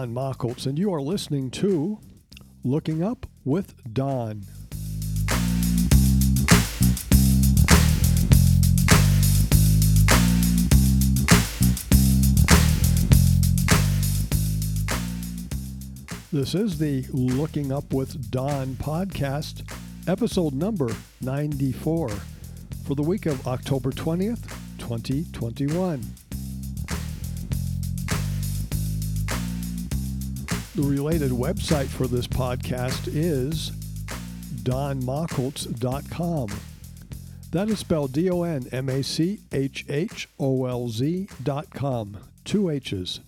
Don Machholz, and you are listening to Looking Up with Don. This is the Looking Up with Don podcast, episode number 94, for the week of October 20th, 2021. The related website for this podcast is donmachholz.com. That is spelled D O N M A C H H O L Z dot com. Two H's.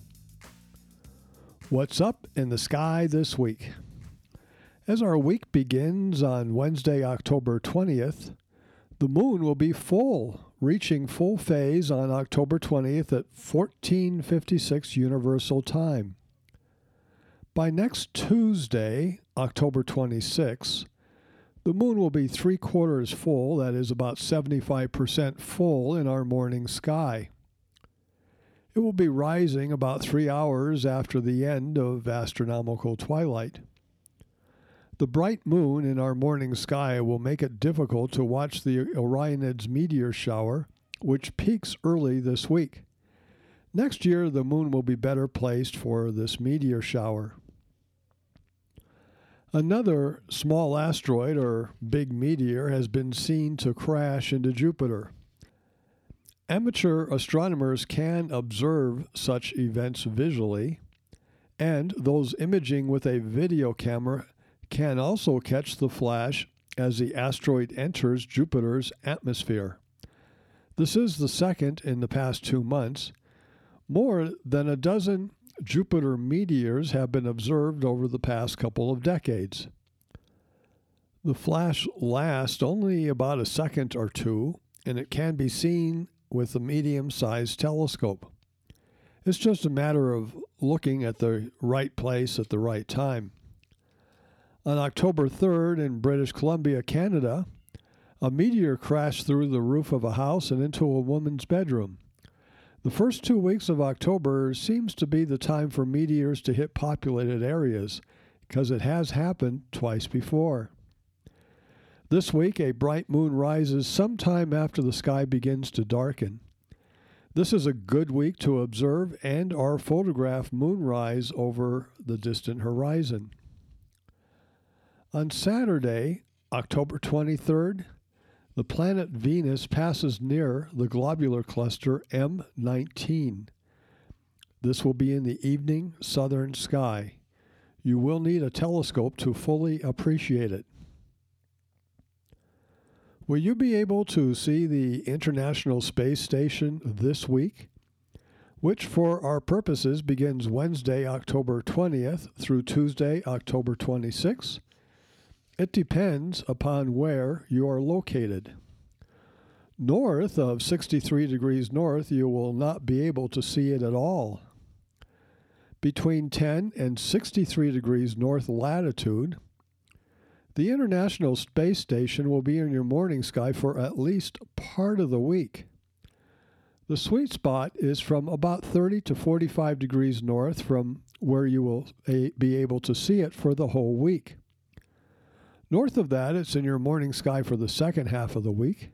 What's up in the sky this week? As our week begins on Wednesday, October 20th, the moon will be full, reaching full phase on October 20th at 1456 Universal Time. By next Tuesday, October 26, the moon will be three quarters full, that is about 75% full in our morning sky. It will be rising about three hours after the end of astronomical twilight. The bright moon in our morning sky will make it difficult to watch the Orionids meteor shower, which peaks early this week. Next year, the moon will be better placed for this meteor shower. Another small asteroid or big meteor has been seen to crash into Jupiter. Amateur astronomers can observe such events visually, and those imaging with a video camera can also catch the flash as the asteroid enters Jupiter's atmosphere. This is the second in the past two months. More than a dozen Jupiter meteors have been observed over the past couple of decades. The flash lasts only about a second or two, and it can be seen with a medium sized telescope. It's just a matter of looking at the right place at the right time. On October 3rd in British Columbia, Canada, a meteor crashed through the roof of a house and into a woman's bedroom. The first two weeks of October seems to be the time for meteors to hit populated areas because it has happened twice before. This week, a bright moon rises sometime after the sky begins to darken. This is a good week to observe and or photograph moonrise over the distant horizon. On Saturday, October 23rd, the planet Venus passes near the globular cluster M19. This will be in the evening southern sky. You will need a telescope to fully appreciate it. Will you be able to see the International Space Station this week? Which, for our purposes, begins Wednesday, October 20th through Tuesday, October 26th. It depends upon where you are located. North of 63 degrees north, you will not be able to see it at all. Between 10 and 63 degrees north latitude, the International Space Station will be in your morning sky for at least part of the week. The sweet spot is from about 30 to 45 degrees north from where you will be able to see it for the whole week. North of that, it's in your morning sky for the second half of the week.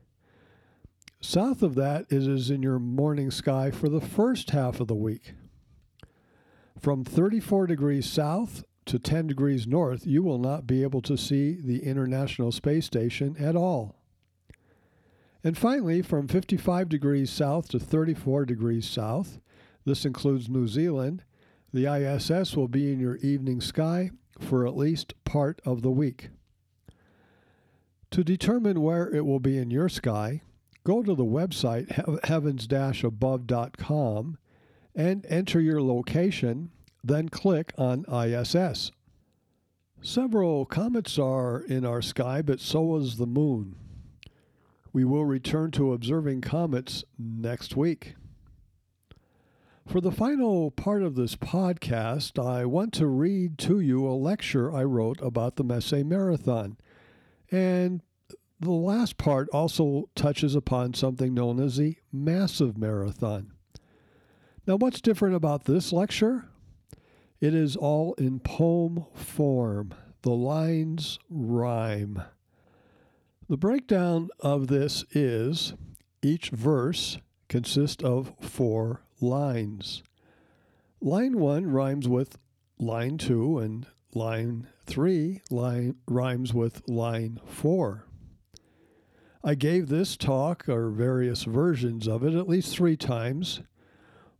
South of that, it is in your morning sky for the first half of the week. From 34 degrees south to 10 degrees north, you will not be able to see the International Space Station at all. And finally, from 55 degrees south to 34 degrees south, this includes New Zealand, the ISS will be in your evening sky for at least part of the week. To determine where it will be in your sky, go to the website heavens above.com and enter your location then click on ISS. Several comets are in our sky, but so is the moon. We will return to observing comets next week. For the final part of this podcast, I want to read to you a lecture I wrote about the Messier Marathon. And the last part also touches upon something known as the Massive Marathon. Now, what's different about this lecture? It is all in poem form. The lines rhyme. The breakdown of this is each verse consists of four lines. Line 1 rhymes with line 2 and line 3 line rhymes with line 4. I gave this talk, or various versions of it, at least three times.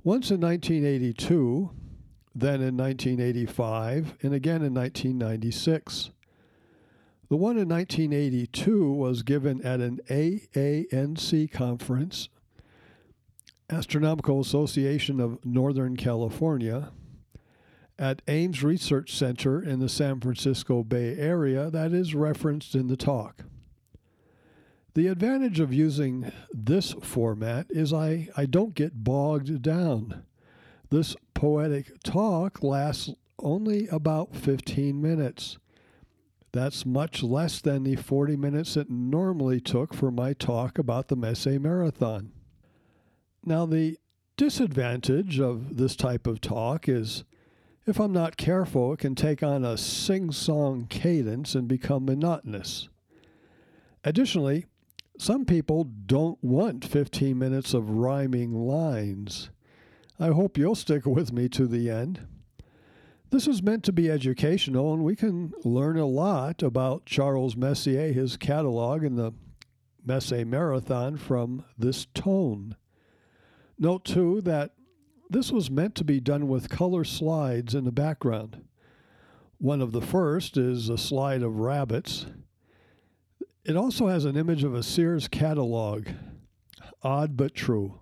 Once in 1982, then in 1985, and again in 1996. The one in 1982 was given at an AANC conference, Astronomical Association of Northern California, at Ames Research Center in the San Francisco Bay Area, that is referenced in the talk. The advantage of using this format is I, I don't get bogged down. This poetic talk lasts only about 15 minutes. That's much less than the 40 minutes it normally took for my talk about the Messier Marathon. Now, the disadvantage of this type of talk is if I'm not careful, it can take on a sing song cadence and become monotonous. Additionally, some people don't want 15 minutes of rhyming lines. I hope you'll stick with me to the end. This is meant to be educational, and we can learn a lot about Charles Messier, his catalog, and the Messier Marathon from this tone. Note, too, that this was meant to be done with color slides in the background. One of the first is a slide of rabbits. It also has an image of a Sears catalog. Odd but true.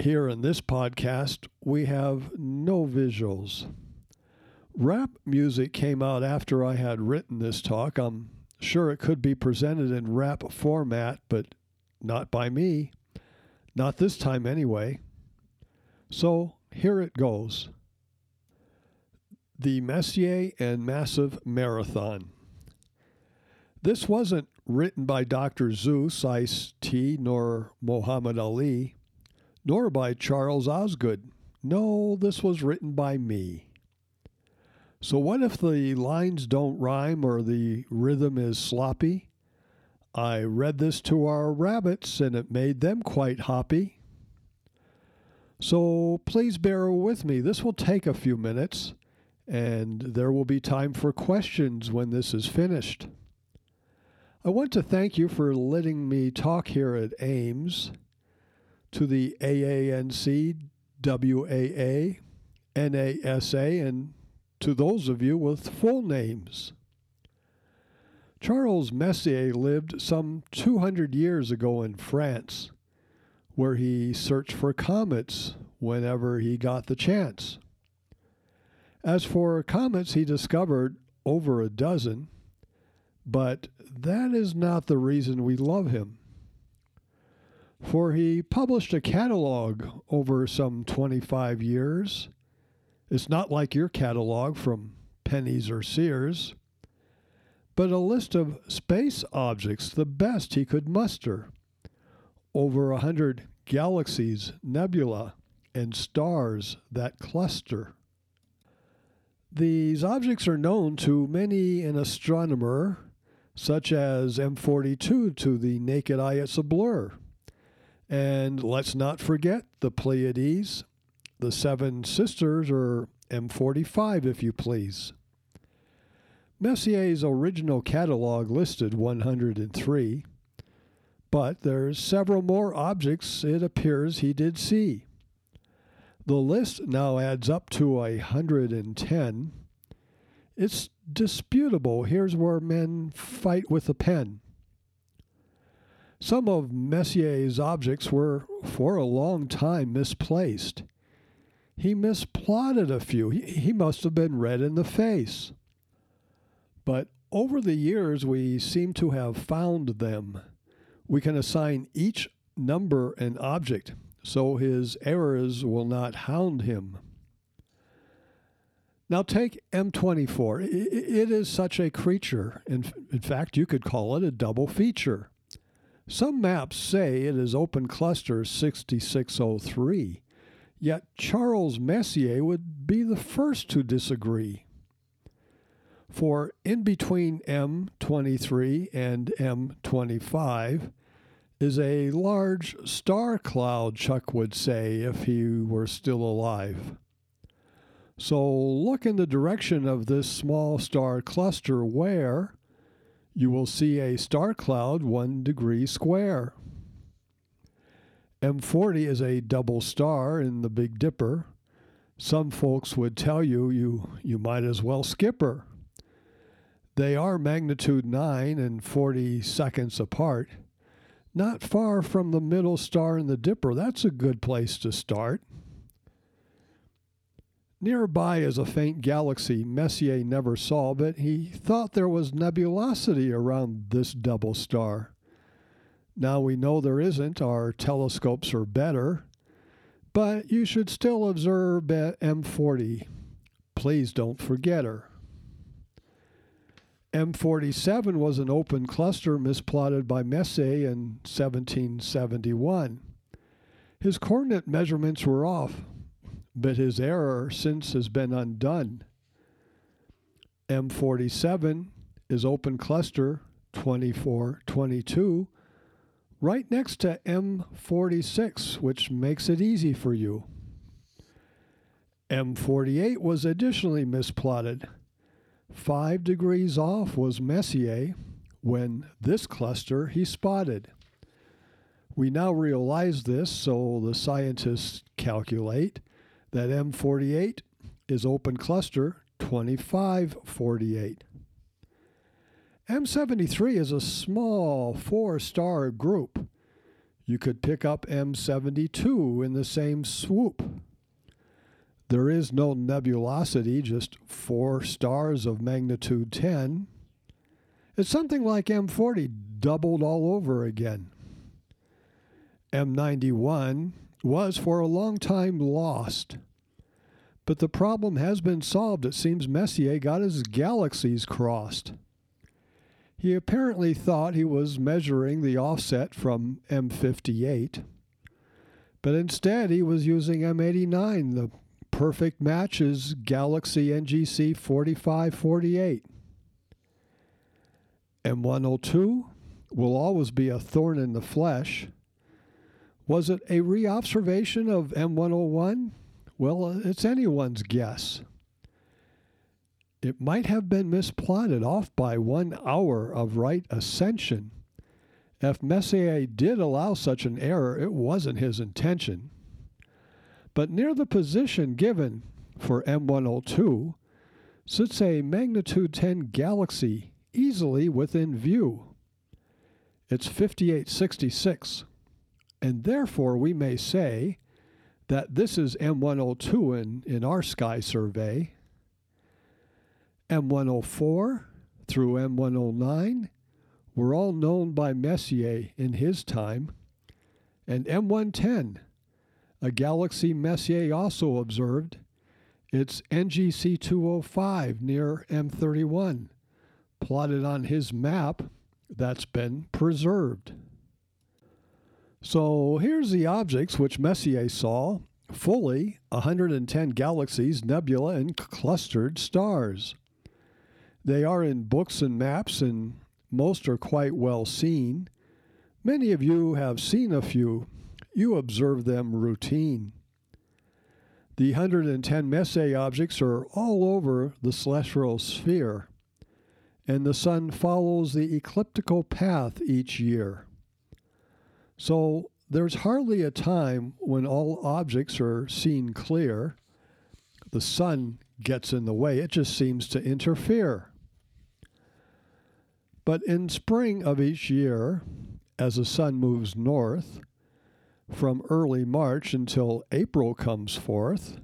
Here in this podcast, we have no visuals. Rap music came out after I had written this talk. I'm sure it could be presented in rap format, but not by me. Not this time, anyway. So here it goes The Messier and Massive Marathon. This wasn't written by Dr. Seuss, Ice T, nor Muhammad Ali, nor by Charles Osgood. No, this was written by me. So, what if the lines don't rhyme or the rhythm is sloppy? I read this to our rabbits and it made them quite hoppy. So, please bear with me. This will take a few minutes and there will be time for questions when this is finished. I want to thank you for letting me talk here at Ames, to the AANC, WAA, NASA, and to those of you with full names. Charles Messier lived some 200 years ago in France, where he searched for comets whenever he got the chance. As for comets, he discovered over a dozen but that is not the reason we love him. For he published a catalog over some 25 years. It's not like your catalog from Penney's or Sears, but a list of space objects, the best he could muster. Over a hundred galaxies, nebula, and stars that cluster. These objects are known to many an astronomer such as M42 to the naked eye, it's a blur. And let's not forget the Pleiades, the Seven Sisters, or M45, if you please. Messier's original catalog listed 103, but there's several more objects it appears he did see. The list now adds up to a 110. It's disputable. Here's where men fight with a pen. Some of Messier's objects were for a long time misplaced. He misplotted a few. He, he must have been red in the face. But over the years, we seem to have found them. We can assign each number an object, so his errors will not hound him. Now take M24. It is such a creature. In, in fact, you could call it a double feature. Some maps say it is Open Cluster 6603, Yet Charles Messier would be the first to disagree. For in between M23 and M25 is a large star cloud, Chuck would say, if he were still alive. So look in the direction of this small star cluster where you will see a star cloud one degree square. M40 is a double star in the Big Dipper. Some folks would tell you you, you might as well skip her. They are magnitude 9 and 40 seconds apart. Not far from the middle star in the Dipper. That's a good place to start. Nearby is a faint galaxy Messier never saw, but he thought there was nebulosity around this double star. Now we know there isn't, our telescopes are better, but you should still observe M40. Please don't forget her. M47 was an open cluster misplotted by Messier in 1771. His coordinate measurements were off, but his error since has been undone. M47 is open cluster 2422 right next to M46, which makes it easy for you. M48 was additionally misplotted Five degrees off was Messier when this cluster he spotted. We now realize this, so the scientists calculate that M48 is open cluster 2548. M73 is a small four star group. You could pick up M72 in the same swoop. There is no nebulosity, just four stars of magnitude 10. It's something like M40 doubled all over again. M91 was for a long time lost. But the problem has been solved. It seems Messier got his galaxies crossed. He apparently thought he was measuring the offset from M58, but instead he was using M89, the perfect match is Galaxy NGC 4548. M102 will always be a thorn in the flesh. Was it a reobservation of M101? Well, uh, it's anyone's guess. It might have been misplotted off by one hour of right ascension. If Messier did allow such an error, it wasn't his intention. But near the position given for M102 sits a magnitude 10 galaxy easily within view. It's 5866, and therefore we may say that this is M102 in, in our sky survey. M104 through M109 were all known by Messier in his time, and M110 a galaxy Messier also observed. It's NGC 205 near M31, plotted on his map that's been preserved. So here's the objects which Messier saw fully 110 galaxies, nebula, and clustered stars. They are in books and maps, and most are quite well seen. Many of you have seen a few you observe them routine. The 110 Messier objects are all over the celestial sphere, and the sun follows the ecliptical path each year. So there's hardly a time when all objects are seen clear. The sun gets in the way, it just seems to interfere. But in spring of each year, as the sun moves north, from early March until April comes forth.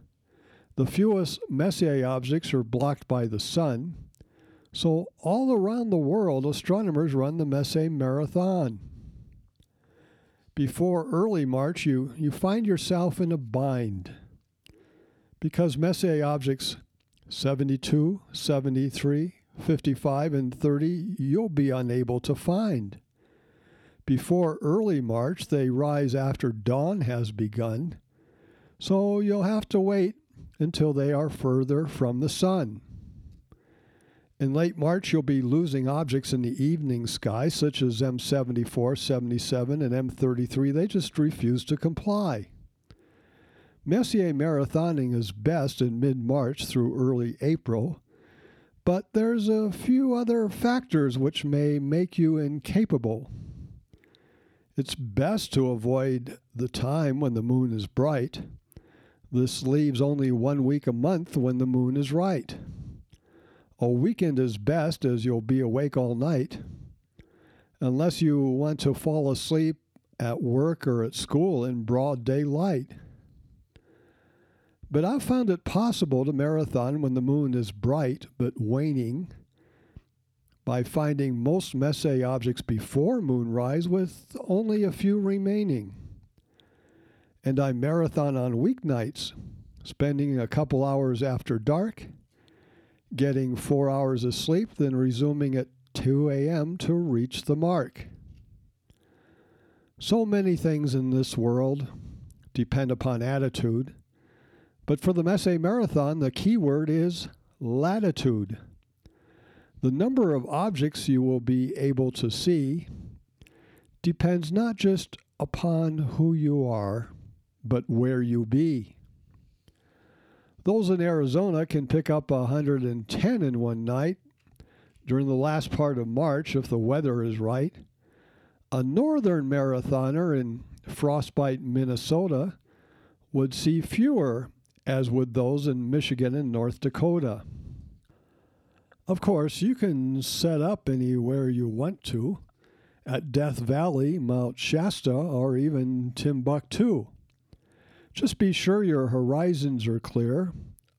The fewest Messier objects are blocked by the sun. So, all around the world, astronomers run the Messier Marathon. Before early March, you, you find yourself in a bind because Messier objects 72, 73, 55, and 30 you'll be unable to find. Before early March, they rise after dawn has begun. So you'll have to wait until they are further from the sun. In late March, you'll be losing objects in the evening sky, such as M74, 77, and M33. They just refuse to comply. Messier marathoning is best in mid March through early April, but there's a few other factors which may make you incapable. It's best to avoid the time when the moon is bright. This leaves only one week a month when the moon is right. A weekend is best as you'll be awake all night. Unless you want to fall asleep at work or at school in broad daylight. But I've found it possible to marathon when the moon is bright but waning by finding most Messier objects before moonrise with only a few remaining. And I marathon on weeknights, spending a couple hours after dark getting four hours of sleep, then resuming at 2 a.m. to reach the mark. So many things in this world depend upon attitude, but for the Messier Marathon, the key word is latitude. The number of objects you will be able to see depends not just upon who you are, but where you be. Those in Arizona can pick up 110 in one night during the last part of March if the weather is right. A northern marathoner in frostbite Minnesota would see fewer, as would those in Michigan and North Dakota. Of course, you can set up anywhere you want to at Death Valley, Mount Shasta, or even Timbuktu. Just be sure your horizons are clear,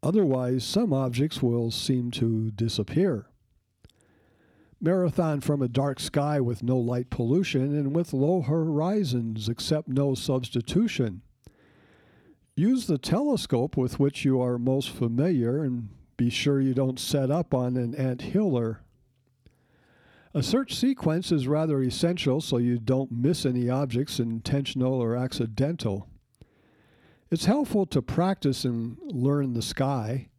otherwise, some objects will seem to disappear. Marathon from a dark sky with no light pollution and with low horizons except no substitution. Use the telescope with which you are most familiar and be sure you don't set up on an ant hiller. A search sequence is rather essential so you don't miss any objects, intentional or accidental. It's helpful to practice and learn the sky.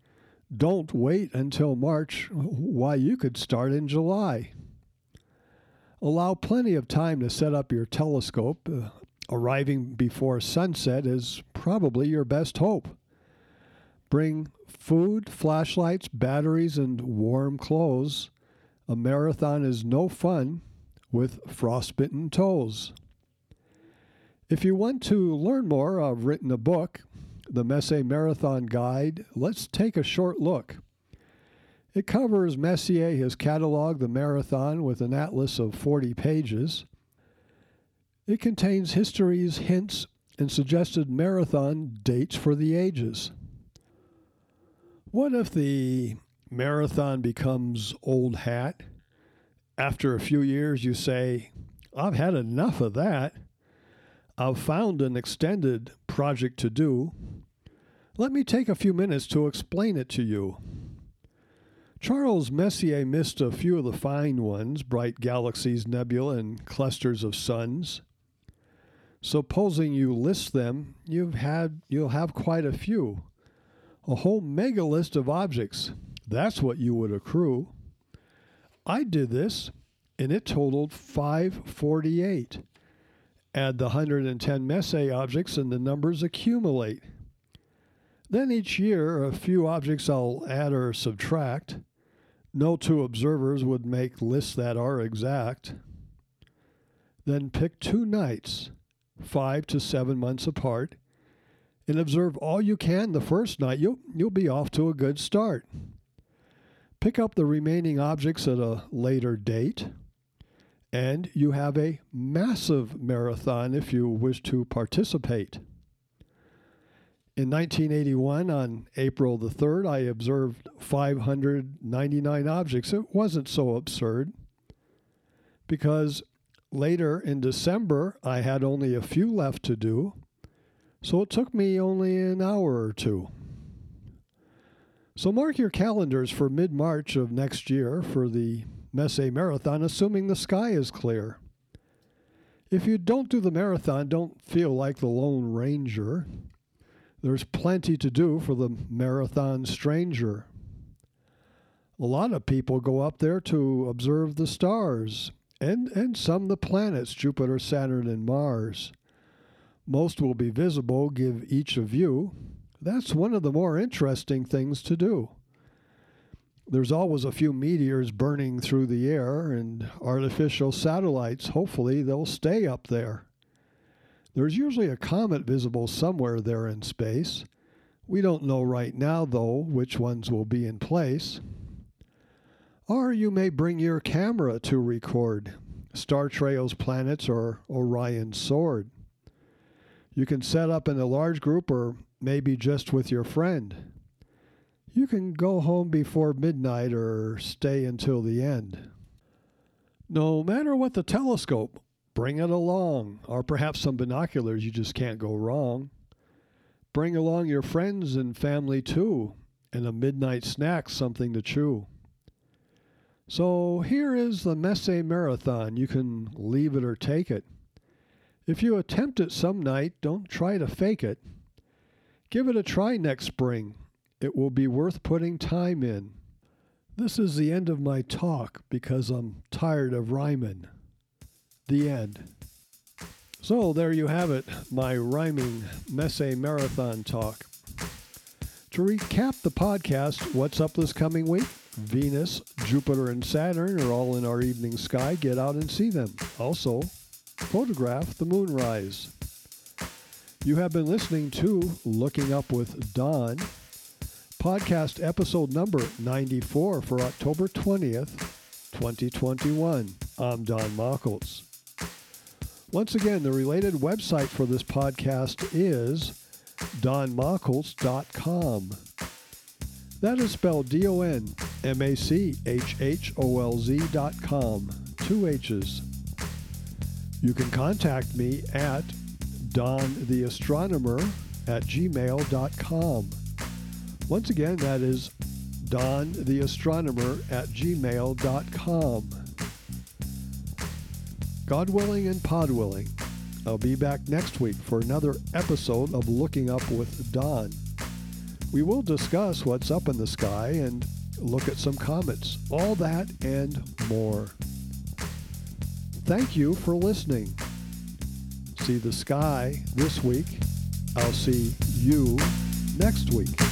Don't wait until March. Why, you could start in July. Allow plenty of time to set up your telescope. Uh, arriving before sunset is probably your best hope. Bring food, flashlights, batteries, and warm clothes. A marathon is no fun with frostbitten toes. If you want to learn more, I've written a book, The Messier Marathon Guide. Let's take a short look. It covers Messier, his catalog, the marathon, with an atlas of 40 pages. It contains histories, hints, and suggested marathon dates for the ages. What if the marathon becomes old hat? After a few years, you say, I've had enough of that. I've found an extended project to do. Let me take a few minutes to explain it to you. Charles Messier missed a few of the fine ones bright galaxies, nebula, and clusters of suns. Supposing you list them, you've had, you'll have quite a few. A whole mega list of objects. That's what you would accrue. I did this, and it totaled 548. Add the 110 Messier objects and the numbers accumulate. Then each year, a few objects I'll add or subtract. No two observers would make lists that are exact. Then pick two nights, five to seven months apart, and observe all you can the first night. You'll, you'll be off to a good start. Pick up the remaining objects at a later date and you have a massive marathon if you wish to participate. In 1981, on April the 3rd, I observed 599 objects. It wasn't so absurd because later in December, I had only a few left to do, so it took me only an hour or two. So mark your calendars for mid March of next year for the Messier Marathon, assuming the sky is clear. If you don't do the marathon, don't feel like the Lone Ranger. There's plenty to do for the marathon stranger. A lot of people go up there to observe the stars and, and some the planets, Jupiter, Saturn, and Mars. Most will be visible, give each a view. That's one of the more interesting things to do. There's always a few meteors burning through the air and artificial satellites. Hopefully, they'll stay up there. There's usually a comet visible somewhere there in space. We don't know right now, though, which ones will be in place. Or you may bring your camera to record Star Trail's planets or Orion's sword. You can set up in a large group or maybe just with your friend. You can go home before midnight or stay until the end. No matter what the telescope, bring it along, or perhaps some binoculars, you just can't go wrong. Bring along your friends and family too, and a midnight snack, something to chew. So here is the Messier Marathon. You can leave it or take it. If you attempt it some night, don't try to fake it. Give it a try next spring. It will be worth putting time in. This is the end of my talk because I'm tired of rhyming. The end. So there you have it, my rhyming Messier Marathon talk. To recap the podcast, what's up this coming week? Venus, Jupiter, and Saturn are all in our evening sky. Get out and see them. Also, photograph the moonrise. You have been listening to Looking Up with Don, podcast episode number 94 for October 20th, 2021. I'm Don Machholz. Once again, the related website for this podcast is donmachholz.com. That is spelled D O N M A C H H O L Z dot com. Two H's. You can contact me at dontheastronomer at gmail.com. Once again, that is dontheastronomer at gmail.com. God willing and pod willing, I'll be back next week for another episode of Looking Up with Don. We will discuss what's up in the sky and look at some comets, all that and more. Thank you for listening. See the sky this week. I'll see you next week.